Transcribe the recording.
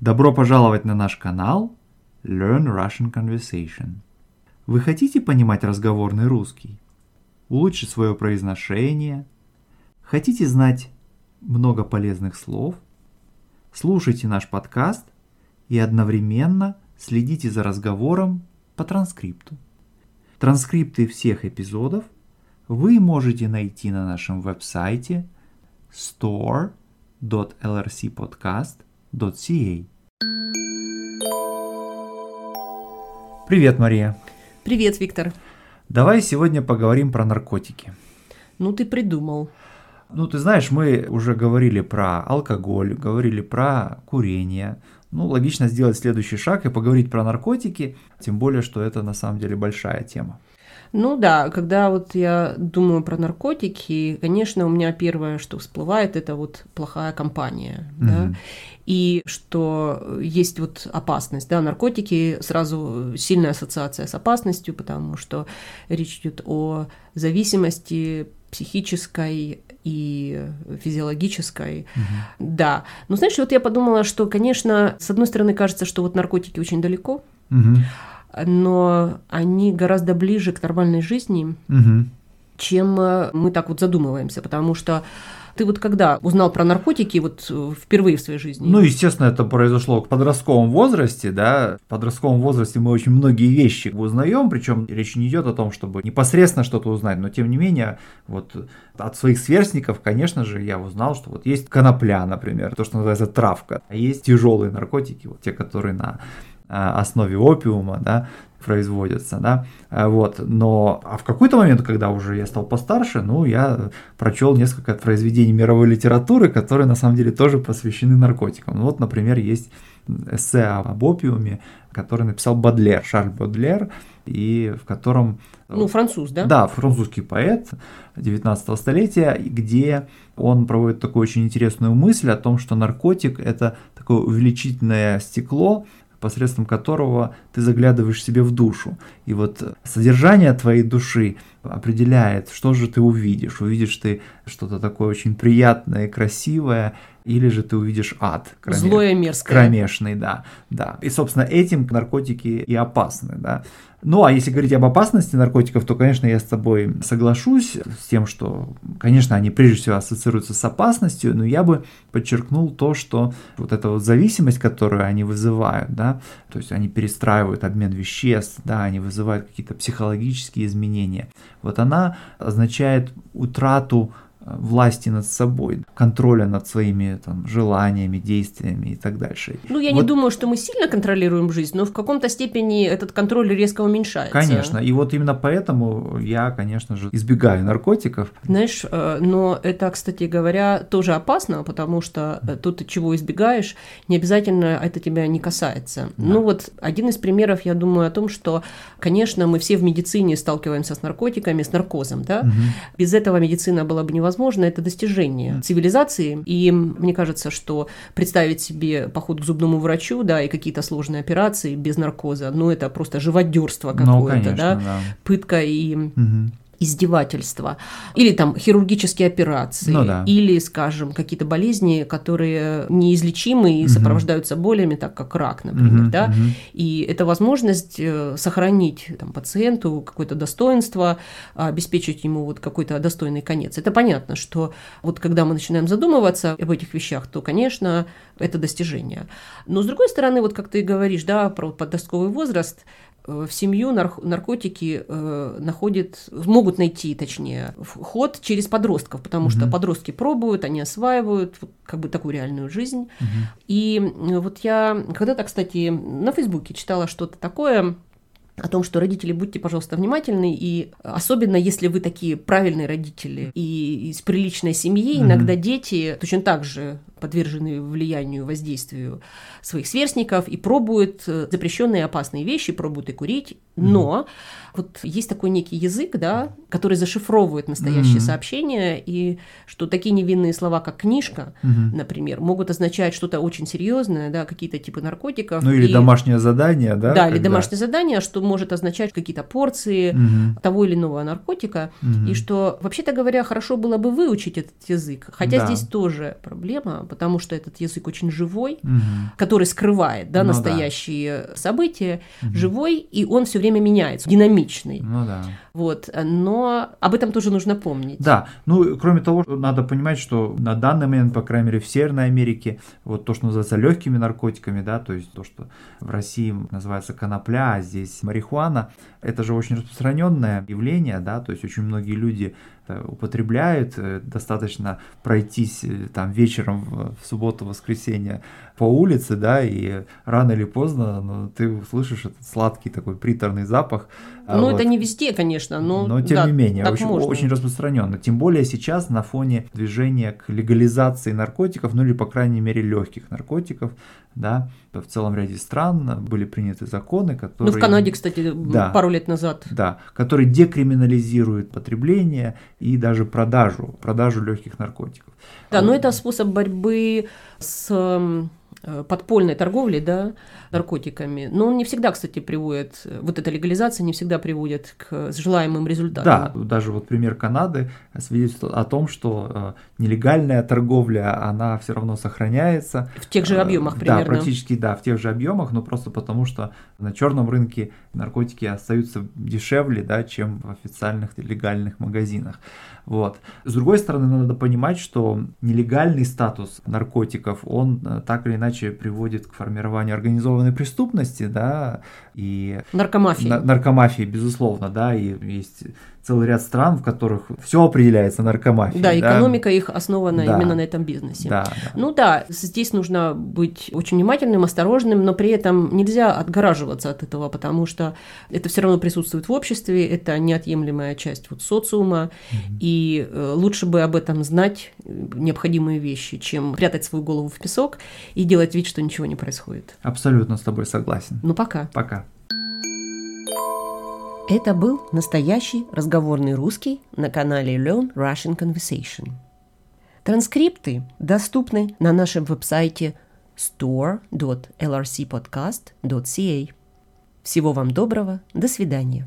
Добро пожаловать на наш канал Learn Russian Conversation. Вы хотите понимать разговорный русский? Улучшить свое произношение? Хотите знать много полезных слов? Слушайте наш подкаст и одновременно следите за разговором по транскрипту. Транскрипты всех эпизодов вы можете найти на нашем веб-сайте store.lrcpodcast.ca. Привет, Мария. Привет, Виктор. Давай сегодня поговорим про наркотики. Ну, ты придумал. Ну, ты знаешь, мы уже говорили про алкоголь, говорили про курение. Ну, логично сделать следующий шаг и поговорить про наркотики, тем более, что это на самом деле большая тема. Ну да, когда вот я думаю про наркотики, конечно, у меня первое, что всплывает, это вот плохая компания, mm-hmm. да, и что есть вот опасность, да, наркотики сразу сильная ассоциация с опасностью, потому что речь идет о зависимости психической и физиологической. Угу. Да. Но знаешь, вот я подумала, что, конечно, с одной стороны, кажется, что вот наркотики очень далеко. Угу но они гораздо ближе к нормальной жизни, угу. чем э, мы так вот задумываемся, потому что ты вот когда узнал про наркотики вот э, впервые в своей жизни? Ну, естественно, это произошло в подростковом возрасте, да. В подростковом возрасте мы очень многие вещи узнаем, причем речь не идет о том, чтобы непосредственно что-то узнать, но тем не менее, вот от своих сверстников, конечно же, я узнал, что вот есть конопля, например, то, что называется травка, а есть тяжелые наркотики, вот те, которые на основе опиума, да, производятся, да, э, вот, но, а в какой-то момент, когда уже я стал постарше, ну, я прочел несколько произведений мировой литературы, которые на самом деле тоже посвящены наркотикам. Ну, вот, например, есть эссе об опиуме, который написал Бодлер, Шарль Бодлер, и в котором... Ну, француз, да? Да, французский поэт 19 столетия, где он проводит такую очень интересную мысль о том, что наркотик – это такое увеличительное стекло, посредством которого ты заглядываешь себе в душу. И вот содержание твоей души определяет, что же ты увидишь. Увидишь ты что-то такое очень приятное красивое, или же ты увидишь ад. Кроме, Злое мерзкое. Кромешный, да, да. И, собственно, этим наркотики и опасны, да. Ну, а если говорить об опасности наркотиков, то, конечно, я с тобой соглашусь с тем, что, конечно, они прежде всего ассоциируются с опасностью, но я бы подчеркнул то, что вот эта вот зависимость, которую они вызывают, да, то есть они перестраивают обмен веществ, да, они вызывают какие-то психологические изменения, вот она означает утрату власти над собой, контроля над своими там, желаниями, действиями и так дальше. Ну, я вот... не думаю, что мы сильно контролируем жизнь, но в каком-то степени этот контроль резко уменьшается. Конечно, и вот именно поэтому я, конечно же, избегаю наркотиков. Знаешь, э, но это, кстати говоря, тоже опасно, потому что э, тут чего избегаешь, не обязательно это тебя не касается. Да. Ну вот один из примеров, я думаю, о том, что, конечно, мы все в медицине сталкиваемся с наркотиками, с наркозом, да? Угу. Без этого медицина была бы невозможна возможно, это достижение цивилизации. И мне кажется, что представить себе поход к зубному врачу, да, и какие-то сложные операции без наркоза, ну, это просто живодерство ну, какое-то, ну, да, да, пытка и угу издевательства, или там хирургические операции, ну, да. или, скажем, какие-то болезни, которые неизлечимы и угу. сопровождаются болями, так как рак, например, угу, да, угу. и это возможность э, сохранить там, пациенту какое-то достоинство, обеспечить ему вот какой-то достойный конец. Это понятно, что вот когда мы начинаем задумываться об этих вещах, то, конечно, это достижение. Но с другой стороны, вот как ты говоришь, да, про подростковый возраст, в семью наркотики э, находят, могут найти, точнее, вход через подростков, потому угу. что подростки пробуют, они осваивают как бы такую реальную жизнь. Угу. И вот я когда-то, кстати, на Фейсбуке читала что-то такое, о том, что родители, будьте, пожалуйста, внимательны, и особенно если вы такие правильные родители и из приличной семьи, mm-hmm. иногда дети точно так же подвержены влиянию, воздействию своих сверстников и пробуют э, запрещенные опасные вещи, пробуют и курить, но mm-hmm. вот есть такой некий язык, да, который зашифровывает настоящие mm-hmm. сообщения, и что такие невинные слова, как книжка, mm-hmm. например, могут означать что-то очень серьезное, да, какие-то типы наркотиков. Ну или и... домашнее задание, да? Да, когда... или домашнее задание, что может означать какие-то порции mm-hmm. того или иного наркотика, mm-hmm. и что, вообще-то говоря, хорошо было бы выучить этот язык, хотя да. здесь тоже проблема, потому что этот язык очень живой, Мгм. который скрывает да, Ну да. настоящие события, живой, и он все время меняется, динамичный. Ну да. Вот. Но об этом тоже нужно помнить. Да, ну кроме того, надо понимать, что на данный момент, по крайней мере, в Северной Америке, вот то, что называется легкими наркотиками, да, то есть то, что в России называется конопля, а здесь марихуана, это же очень распространенное явление, да, то есть очень многие люди э, употребляют, э, достаточно пройтись э, там вечером в, в субботу, воскресенье по улице, да, и рано или поздно ну, ты услышишь этот сладкий такой приторный запах. а Ну, вот. это не везде, конечно, но, Но тем да, не менее, очень, можно. очень распространенно. Тем более сейчас на фоне движения к легализации наркотиков, ну или по крайней мере легких наркотиков, да, в целом ряде стран были приняты законы, которые... Ну, в Канаде, кстати, Да. пару лет назад. Да, которые декриминализируют потребление и даже продажу, продажу легких наркотиков. Да, но это способ борьбы с м, э, подпольной торговлей, да, наркотиками. Но он не всегда, кстати, приводит, вот эта легализация не всегда приводит к желаемым Да, результатам. даже вот пример Канады свидетельствует о том, что э, нелегальная торговля, она все равно сохраняется. В тех же Э, объемах Да, примерно. практически, да, в тех же объемах, но просто потому, что на черном рынке наркотики остаются дешевле, да, чем в официальных легальных магазинах. Вот. С другой стороны, надо понимать, что нелегальный статус наркотиков, он э, так или иначе приводит к формированию организованной преступности, да, и Наркомафия. на- наркомафии, безусловно, да, и есть целый ряд стран, в которых все определяется наркомафией. Да, экономика их основана Да. именно на этом бизнесе. Да, да. Ну да, здесь нужно быть очень внимательным, осторожным, но при этом нельзя отгораживаться от этого, потому что это все равно присутствует в обществе, это неотъемлемая часть вот социума, и э, лучше бы об этом знать э, необходимые вещи, чем прятать свою голову в песок и делать вид, что ничего не происходит. Абсолютно с тобой согласен. Ну пока. Пока. Это был настоящий разговорный русский на канале Learn Russian Conversation. Транскрипты доступны на нашем веб-сайте store.lrcpodcast.ca. Всего вам доброго, до свидания.